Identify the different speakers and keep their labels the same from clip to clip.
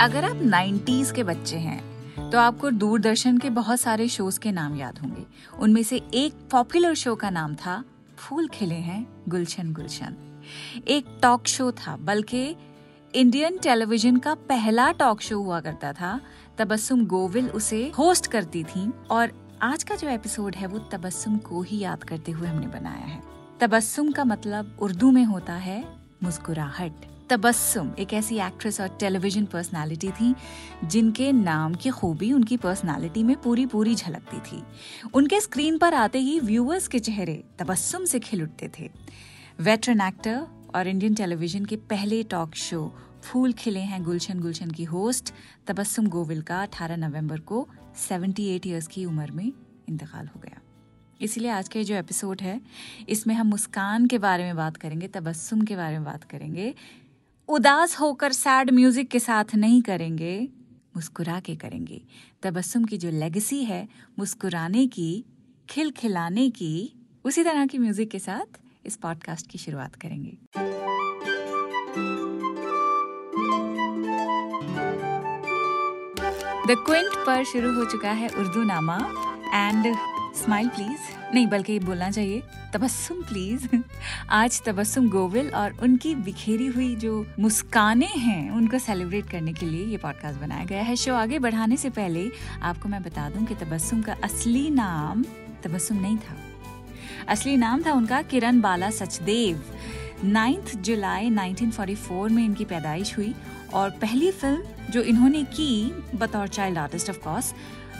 Speaker 1: अगर आप 90s के बच्चे हैं तो आपको दूरदर्शन के बहुत सारे शोज़ के नाम याद होंगे। उनमें से एक पॉपुलर शो का नाम था, फूल खिले हैं, गुलशन गुलशन। एक टॉक शो था, बल्कि इंडियन टेलीविज़न का पहला टॉक शो हुआ करता था, तबस्सुम गोविल उसे होस्ट करती थी, और आज का जो एपिसोड है, वो तबस्सुम को ही याद करते हुए हमने बनाया है। तबस्सुम का मतलब उर्दू में होता है मुस्कुराहट तबस्सुम, एक ऐसी एक्ट्रेस और टेलीविज़न पर्सनालिटी थी, जिनके नाम की खूबी उनकी पर्सनालिटी में पूरी पूरी झलकती थी। उनके स्क्रीन पर आते ही व्यूअर्स के चेहरे तबस्सुम से खिल उठते थे। वेटरन एक्टर और इंडियन टेलीविज़न के पहले टॉक शो फूल खिले हैं गुलशन गुलशन की होस्ट तबस्सुम गोविल का 18 नवंबर को 78 इयर्स की उम्र में इंतकाल हो गया। इसलिए आज का ये जो एपिसोड है, इसमें हम मुस्कान के बारे में बात करेंगे, तबस्सुम के बारे में बात करेंगे। उदास होकर सैड म्यूज़िक के साथ नहीं करेंगे, मुस्कुरा के करेंगे। तबस्सुम की जो लेगेसी है, मुस्कुराने की, खिलखिलाने की, उसी तरह की म्यूज़िक के साथ इस पॉडकास्ट की शुरुआत करेंगे। द क्विंट पर शुरू हो चुका है उर्दू नामा एंड स्माइल प्लीज़ नहीं, बल्कि बोलना चाहिए, तबस्सुम प्लीज़ आज तबस्सुम गोविल और उनकी बिखेरी हुई जो मुस्काने हैं, उनको सेलिब्रेट करने के लिए ये पॉडकास्ट बनाया गया है। शो आगे बढ़ाने से पहले आपको मैं बता दूँ कि तबस्सुम का असली नाम तबस्सुम नहीं था। असली नाम था उनका किरण बाला सचदेव। नाइन्थ जुलाई 1944 में इनकी पैदाइश हुई और पहली फ़िल्म जो इन्होंने की, बतौर चाइल्ड आर्टिस्ट ऑफ़ कोर्स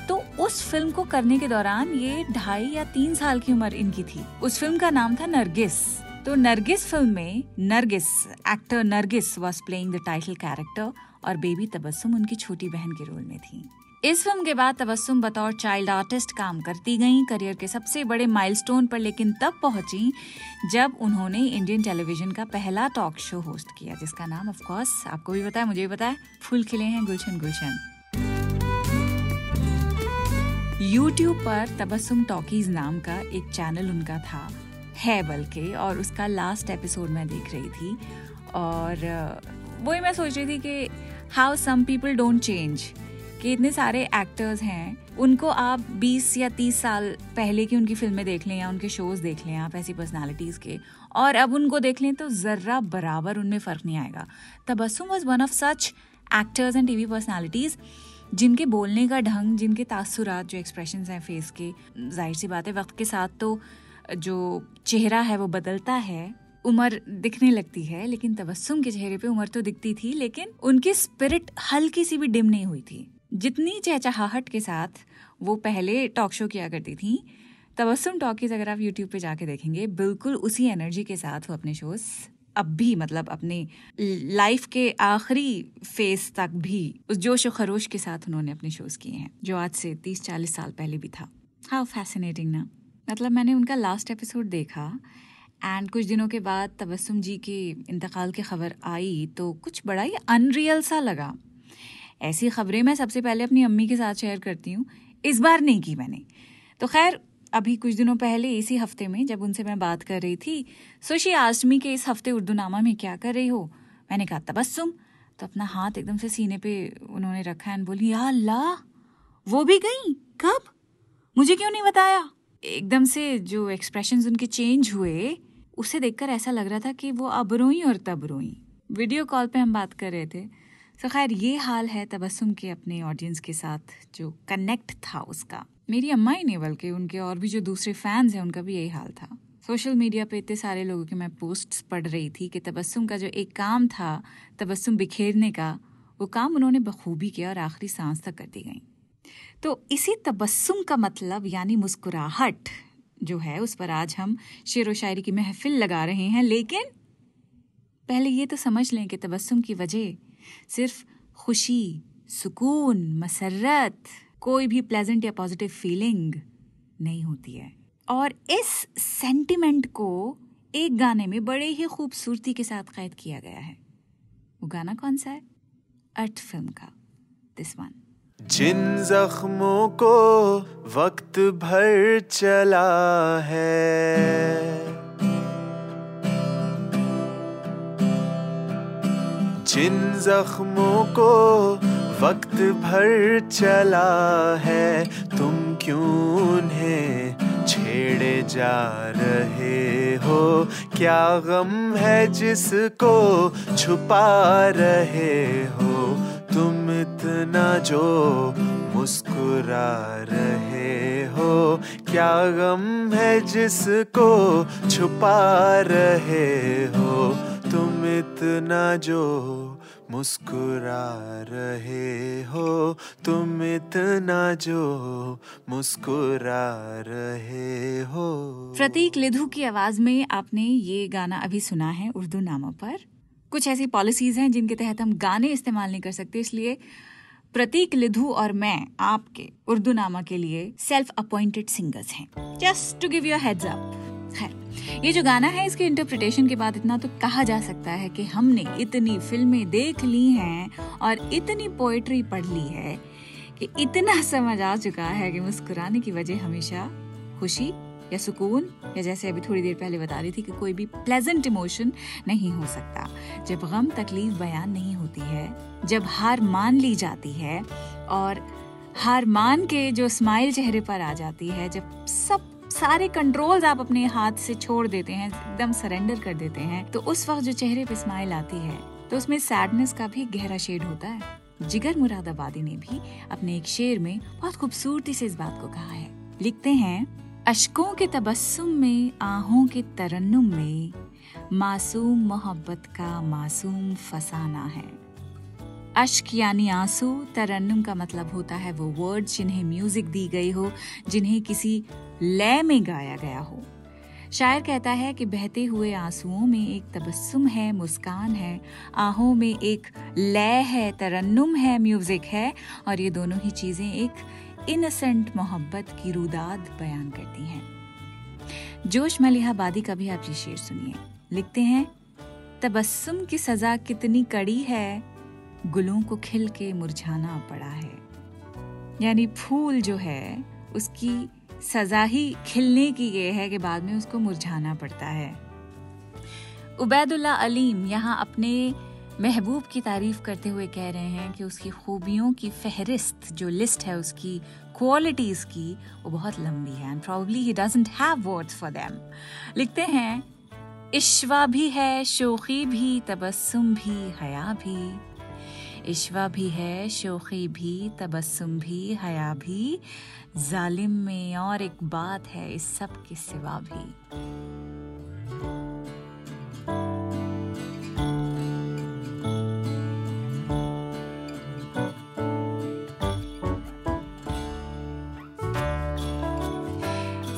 Speaker 1: तो उस फ़िल्म को करने के दौरान ये ढाई या तीन साल की उम्र इनकी थी। उस फ़िल्म का नाम था नरगिस। तो नरगिस फ़िल्म में Nargis actor Nargis was playing the title character और बेबी तबस्सुम उनकी छोटी बहन के रोल में थी। इस फ़िल्म के बाद तबस्सुम बतौर चाइल्ड आर्टिस्ट काम करती गईं करियर के सबसे बड़े माइलस्टोन पर लेकिन तब पहुँची जब उन्होंने इंडियन टेलीविज़न का पहला टॉक शो होस्ट किया, जिसका नाम ऑफ़ कोर्स आपको भी है, मुझे भी है, फूल खिले हैं गुलशन गुलशन। यूट्यूब पर तबस्सुम टॉकीज नाम का एक चैनल उनका था। है बल्कि, और उसका लास्ट एपिसोड मैं देख रही थी। और वही मैं सोच रही थी कि how some people don't change कि इतने सारे एक्टर्स हैं, उनको आप 20 या 30 साल पहले की उनकी फ़िल्में देख लें या उनके शोज़ देख लें आप ऐसी पर्सनालिटीज़ के। और अब उनको देख लें तो ज़र्रा बराबर उनमें फ़र्क नहीं आएगा। Tabassum was one of such actors and T V personalities जिनके बोलने का ढंग, जिनके तासुरात जो एक्सप्रेशन हैं फेस के, ज़ाहिर सी बात है, वक्त के साथ तो जो चेहरा है वो बदलता है, उम्र दिखने लगती है, लेकिन तबस्सुम के चेहरे पे उम्र तो दिखती थी, लेकिन उनकी स्पिरिट हल्की सी भी डिम नहीं हुई थी। जितनी चहचहाहट के साथ वो पहले टॉक शो किया करती थी, तबस्सुम टॉकीज अगर आप यूट्यूब पे जाके देखेंगे, बिल्कुल उसी एनर्जी के साथ वो अपने शोज़ अब भी मतलब अपने लाइफ के आखिरी फ़ेज़ तक भी उस जोश और खरोश के साथ उन्होंने अपने शोज़ किए हैं, जो आज से तीस चालीस साल पहले भी था। हाउ फैसिनेटिंग ना? मतलब मैंने उनका लास्ट एपिसोड देखा एंड कुछ दिनों के बाद तबस्सुम जी के इंतकाल की खबर आई तो कुछ बड़ा ही अनरियल सा लगा। ऐसी खबरें मैं सबसे पहले अपनी अम्मी के साथ शेयर करती हूँ। इस बार नहीं की मैंने। तो खैर अभी कुछ दिनों पहले इसी हफ़्ते में जब उनसे मैं बात कर रही थी सुशी आजमी के इस हफ़्ते उर्दू नामा में क्या कर रही हो? मैंने कहा, तबस्सुम। तो अपना हाथ एकदम से सीने पे उन्होंने रखा एंड बोली, या अल्लाह, वो भी गई? कब? मुझे क्यों नहीं बताया? एकदम से जो एक्सप्रेशन उनके चेंज हुए, उसे देखकर ऐसा लग रहा था कि वो अब रोई और तब रोई। वीडियो कॉल पे हम बात कर रहे थे। तो खैर, ये हाल है तबस्सुम के अपने ऑडियंस के साथ, जो कनेक्ट था उसका। मेरी अम्मा ही नहीं, बल्कि उनके और भी जो दूसरे फैंस हैं, उनका भी यही हाल था। सोशल मीडिया पे इतने सारे लोगों के मैं पोस्ट्स पढ़ रही थी कि तबस्सुम का जो एक काम था, तबस्सुम बिखेरने का, वो काम उन्होंने बखूबी किया और आखिरी सांस तक कर दी गई। तो इसी तबस्सुम का मतलब यानी मुस्कुराहट जो है, उस पर आज हम शेर व शायरी की महफिल लगा रहे हैं। लेकिन पहले ये तो समझ लें कि तबस्सुम की वजह सिर्फ़ खुशी, सुकून, मसरत कोई भी प्लेजेंट या पॉजिटिव फीलिंग नहीं होती है। और इस सेंटिमेंट को एक गाने में बड़े ही खूबसूरती के साथ कैद किया गया है। वो गाना कौन सा है? अर्थ फ़िल्म का। दिस वन
Speaker 2: जिन जख्मों को वक्त भर चला है, जिन जख्मों को वक्त भर चला है, तुम क्यों उन्हें छेड़े जा रहे हो? क्या गम है जिसको छुपा रहे हो? तुम इतना जो मुस्कुरा रहे हो, क्या गम है जिसको छुपा रहे हो? तुम इतना जो मुस्कुरा रहे हो तुम इतना जो मुस्कुरा रहे हो।
Speaker 1: प्रतीक लिधु की आवाज़ में आपने ये गाना अभी सुना है उर्दू नामों पर। कुछ ऐसी पॉलिसीज़ हैं जिनके तहत हम गाने इस्तेमाल नहीं कर सकते, इसलिए प्रतीक लिधु और मैं आपके उर्दू नामा के लिए सेल्फ अपॉइंटेड सिंगर्स हैं just to give you heads up खैर ये जो गाना है, इसके इंटरप्रिटेशन के बाद इतना तो कहा जा सकता है कि हमने इतनी फ़िल्में देख ली हैं और इतनी पोएट्री पढ़ ली है कि इतना समझ आ चुका है कि मुस्कुराने की वजह हमेशा खुशी या सुकून या जैसे अभी थोड़ी देर पहले बता रही थी कि कोई भी प्लेजेंट इमोशन नहीं हो सकता। जब गम तकलीफ़ बयान नहीं होती है, जब हार मान ली जाती है और हार मान के जो स्माइल चेहरे पर आ जाती है, जब सब सारे कंट्रोल्स आप अपने हाथ से छोड़ देते हैं, एकदम सरेंडर कर देते हैं। तो उस वक्त जो चेहरे पे स्माइल आती है तो उसमें सैडनेस का भी गहरा शेड होता है। जिगर मुरादाबादी ने भी अपने एक शेर में बहुत खूबसूरती से इस बात को कहा है। लिखते हैं, अशकों के तबस्सुम में, आहों के तरन्नुम में, मासूम मोहब्बत का मासूम फसाना है। अश्क यानी आँसू, तरन्नुम का मतलब होता है वो वर्ड जिन्हें म्यूज़िक दी गई हो, जिन्हें किसी लय में गाया गया हो। शायर कहता है कि बहते हुए आंसुओं में एक तबस्सुम है, मुस्कान है, आहों में एक लय है, तरन्नुम है, म्यूज़िक है, और ये दोनों ही चीज़ें एक इनसेंट मोहब्बत की रुदाद बयान करती हैं। जोश मलिहाबादी का भी आप ये शेर सुनिए। लिखते हैं, तबस्सुम की सजा कितनी कड़ी है, गुलों को खिल के मुरझाना पड़ा है। यानी फूल जो है, उसकी सजा ही खिलने की ये है कि बाद में उसको मुरझाना पड़ता है। उबैदुल्ला अलीम यहाँ अपने महबूब की तारीफ़ करते हुए कह रहे हैं कि उसकी खूबियों की फहरिस्त जो लिस्ट है उसकी क्वालिटीज की, वो बहुत लंबी है and probably he doesn't have words for them लिखते हैं, इश्वा भी है, शोखी भी, तबस्सुम भी, हया भी। इश्वा भी है, शोखी भी, तबस्सुम भी, हया भी। जालिम में और एक बात है, इस सब के सिवा भी।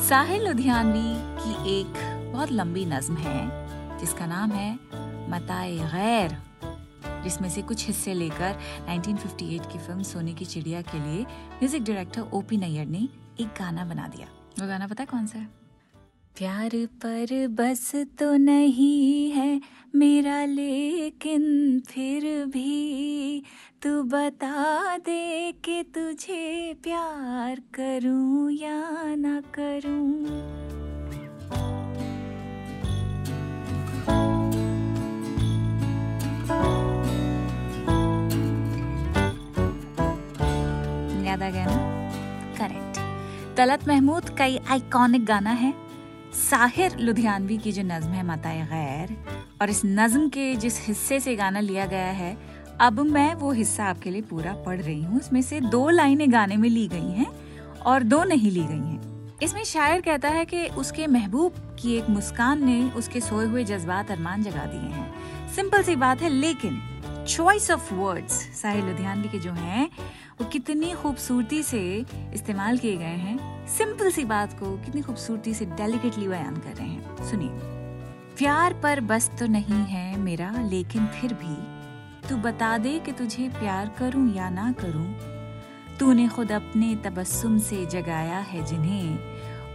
Speaker 1: साहिल लुधियानवी की एक बहुत लंबी नज्म है, जिसका नाम है मताए गैर। जिसमें से कुछ हिस्से लेकर 1958 की फ़िल्म सोने की चिड़िया के लिए म्यूज़िक डायरेक्टर ओपी नैयर ने एक गाना बना दिया। वो गाना पता कौन सा है? प्यार पर बस तो नहीं है, मेरा लेकिन फिर भी तू बता दे कि तुझे प्यार करूँ या ना करूँ। याद आ गया ना? करेक्ट तलत महमूद का ये आइकॉनिक गाना है, साहिर लुधियानवी की जो नज्म है माताए गैर, और इस नज्म के जिस हिस्से से गाना लिया गया है, अब मैं वो हिस्सा आपके लिए पूरा पढ़ रही हूँ। इसमें से दो लाइनें गाने में ली गई हैं और दो नहीं ली गई हैं। इसमें शायर कहता है कि उसके महबूब की एक मुस्कान ने उसके सोए हुए जज्बात अरमान जगा दिए हैं। सिंपल सी बात है, लेकिन choice of words Sahir Ludhianvi के जो हैं, वो कितनी खूबसूरती से इस्तेमाल किए गए हैं। सिंपल सी बात को कितनी खूबसूरती से डेलिकेटली बयान कर रहे हैं। सुनिए। प्यार पर बस तो नहीं है मेरा, लेकिन फिर भी। तू बता दे कि तुझे प्यार करूँ या ना करूँ। तूने खुद अपने तबस्सुम से जगाया है जिन्हें।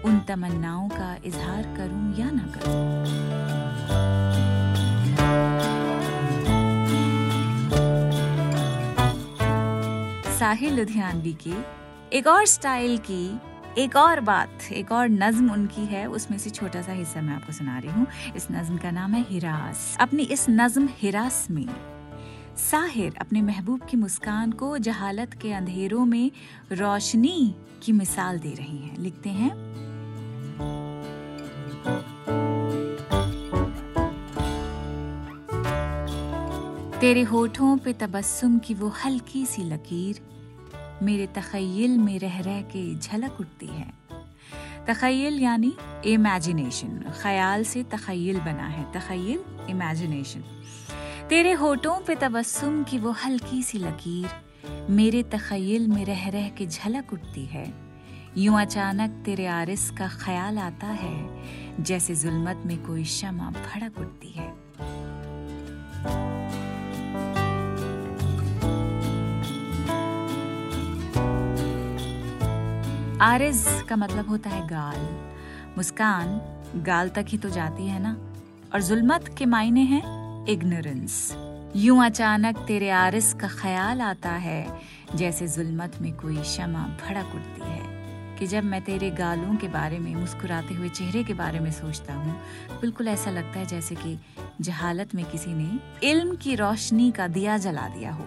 Speaker 1: उन तमन्नाओं का इजहार करूँ या ना करूँ। साहिल लुधियानवी की, एक और स्टाइल की, एक और बात, एक और नज्म उनकी है, उसमें से छोटा सा हिस्सा मैं आपको सुना रही हूँ। इस नज्म का नाम है हिरास। अपनी इस नज्म हिरास में, साहिर अपने महबूब की मुस्कान को जहालत के अंधेरों में रोशनी की मिसाल दे रही हैं। लिखते हैं तेरे होठों पे तबस्सुम की वो हल्की सी लकीर मेरे तखयल में रह रह के झलक उठती है। तखयल यानी इमेजिनेशन ख्याल से तखयल बना है। तखयल इमेजिनेशन तेरे होठों पे तबस्सुम की वो हल्की सी लकीर मेरे तखयल में रह रह के झलक उठती है। यूँ अचानक तेरे आरिस का ख्याल आता है जैसे जुल्मत में कोई शमा भड़क उठती है। आरिज का मतलब होता है गाल। मुस्कान गाल तक ही तो जाती है ना? और जुल्मत के मायने हैं इग्नोरेंस। यूँ अचानक तेरे आरिस का ख्याल आता है, जैसे जुल्मत में कोई शमा भड़क उठती है। कि जब मैं तेरे गालों के बारे में, मुस्कुराते हुए चेहरे के बारे में सोचता हूँ, बिल्कुल ऐसा लगता है जैसे कि जहालत में किसी ने इल्म की रोशनी का दिया जला दिया हो।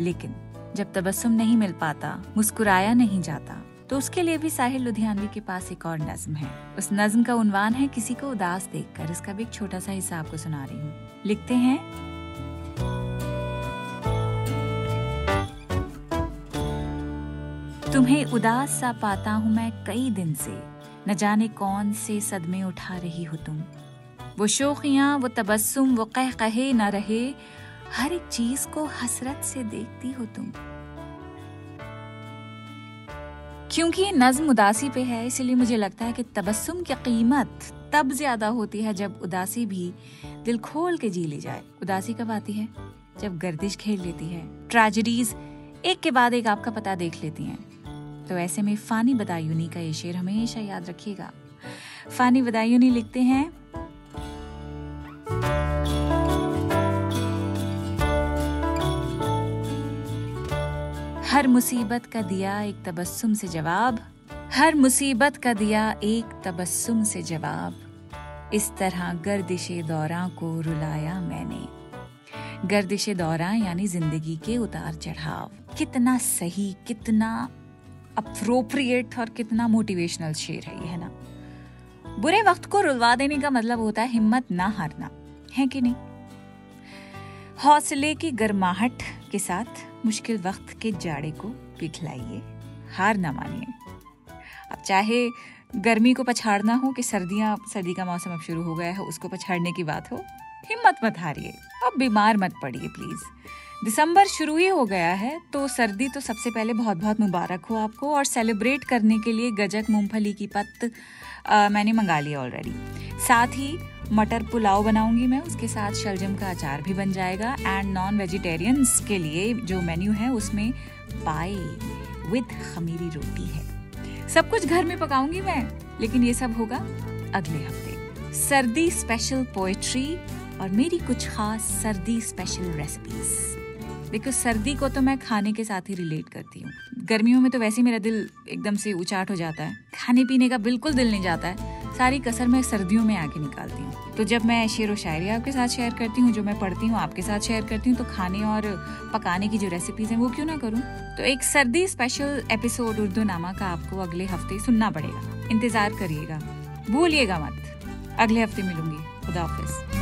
Speaker 1: लेकिन जब तबस्सुम नहीं मिल पाता, मुस्कुराया नहीं जाता तो उसके लिए भी साहिल लुधियानवी के पास एक और नज्म है। उस नज्म का उनवान है किसी को उदास देखकर। इसका भी एक छोटा सा हिस्सा आपको सुना रही हूँ। लिखते हैं। तुम्हें उदास सा पाता हूँ मैं कई दिन से। न जाने कौन से सदमे उठा रही हो तुम। वो शोखियाँ, वो तबस्सुम, वो कह कहे न रहे। हर एक चीज़ को हसरत से देखती हो तुम। क्योंकि ये नज्म उदासी पे है, इसलिए मुझे लगता है कि तबस्सुम की कीमत तब ज़्यादा होती है जब उदासी भी दिल खोल के जी ली जाए। उदासी कब आती है? जब गर्दिश खेल लेती है। ट्रेजिडीज एक के बाद एक आपका पता देख लेती हैं। तो ऐसे में फानी बदायूनी का ये शेर हमेशा याद रखिएगा। फानी बदायूनी लिखते हैं हर मुसीबत का दिया एक तबस्सुम से जवाब। हर मुसीबत का दिया एक तबस्सुम से जवाब। इस तरह गर्दिश दौरा को रुलाया मैंने। गर्दिश दौरा यानी ज़िंदगी के उतार चढ़ाव। कितना सही, कितना अप्रोप्रिएट और कितना मोटिवेशनल शेर है ये, है ना? बुरे वक्त को रुलवा देने का मतलब होता है हिम्मत ना हारना, है कि नहीं? हौसले की गर्माहट के साथ मुश्किल वक्त के जाड़े को पिघलाइए, हार ना मानिए। अब चाहे गर्मी को पछाड़ना हो कि सर्दियाँ, सर्दी का मौसम अब शुरू हो गया है, उसको पछाड़ने की बात हो, हिम्मत मत हारिए, अब बीमार मत पड़िए प्लीज़। दिसंबर शुरू ही हो गया है तो सर्दी तो सबसे पहले बहुत बहुत मुबारक हो आपको और सेलिब्रेट करने के लिए गजक, मूंगफली की पत्त मैंने मंगा लिया ऑलरेडी साथ ही मटर पुलाव बनाऊँगी मैं, उसके साथ शलजम का अचार भी बन जाएगा एंड नॉन वेजिटेरियंस के लिए जो मेन्यू है, उसमें पाए विद खमीरी रोटी है. सब कुछ घर में पकाऊँगी मैं, लेकिन ये सब होगा अगले हफ़्ते. सर्दी स्पेशल पोएट्री और मेरी कुछ खास सर्दी स्पेशल रेसिपीज़ बिकॉज़ सर्दी को तो मैं खाने के साथ ही रिलेट करती हूँ। गर्मियों में तो वैसे ही मेरा दिल एकदम से उचाट हो जाता है। खाने पीने का बिल्कुल दिल नहीं जाता है। सारी कसर मैं सर्दियों में आके निकालती हूँ। तो जब मैं शेर व शायरी आपके साथ शेयर करती हूँ, जो मैं पढ़ती हूँ, आपके साथ शेयर करती हूँ तो खाने और पकाने की जो रेसिपीज़ हैं, वो क्यों ना करूँ? तो एक सर्दी स्पेशल एपिसोड उर्दू नामा का आपको अगले हफ़्ते सुनना पड़ेगा। इंतज़ार करिएगा। भूलिएगा मत। अगले हफ़्ते मिलूँगी। खुदा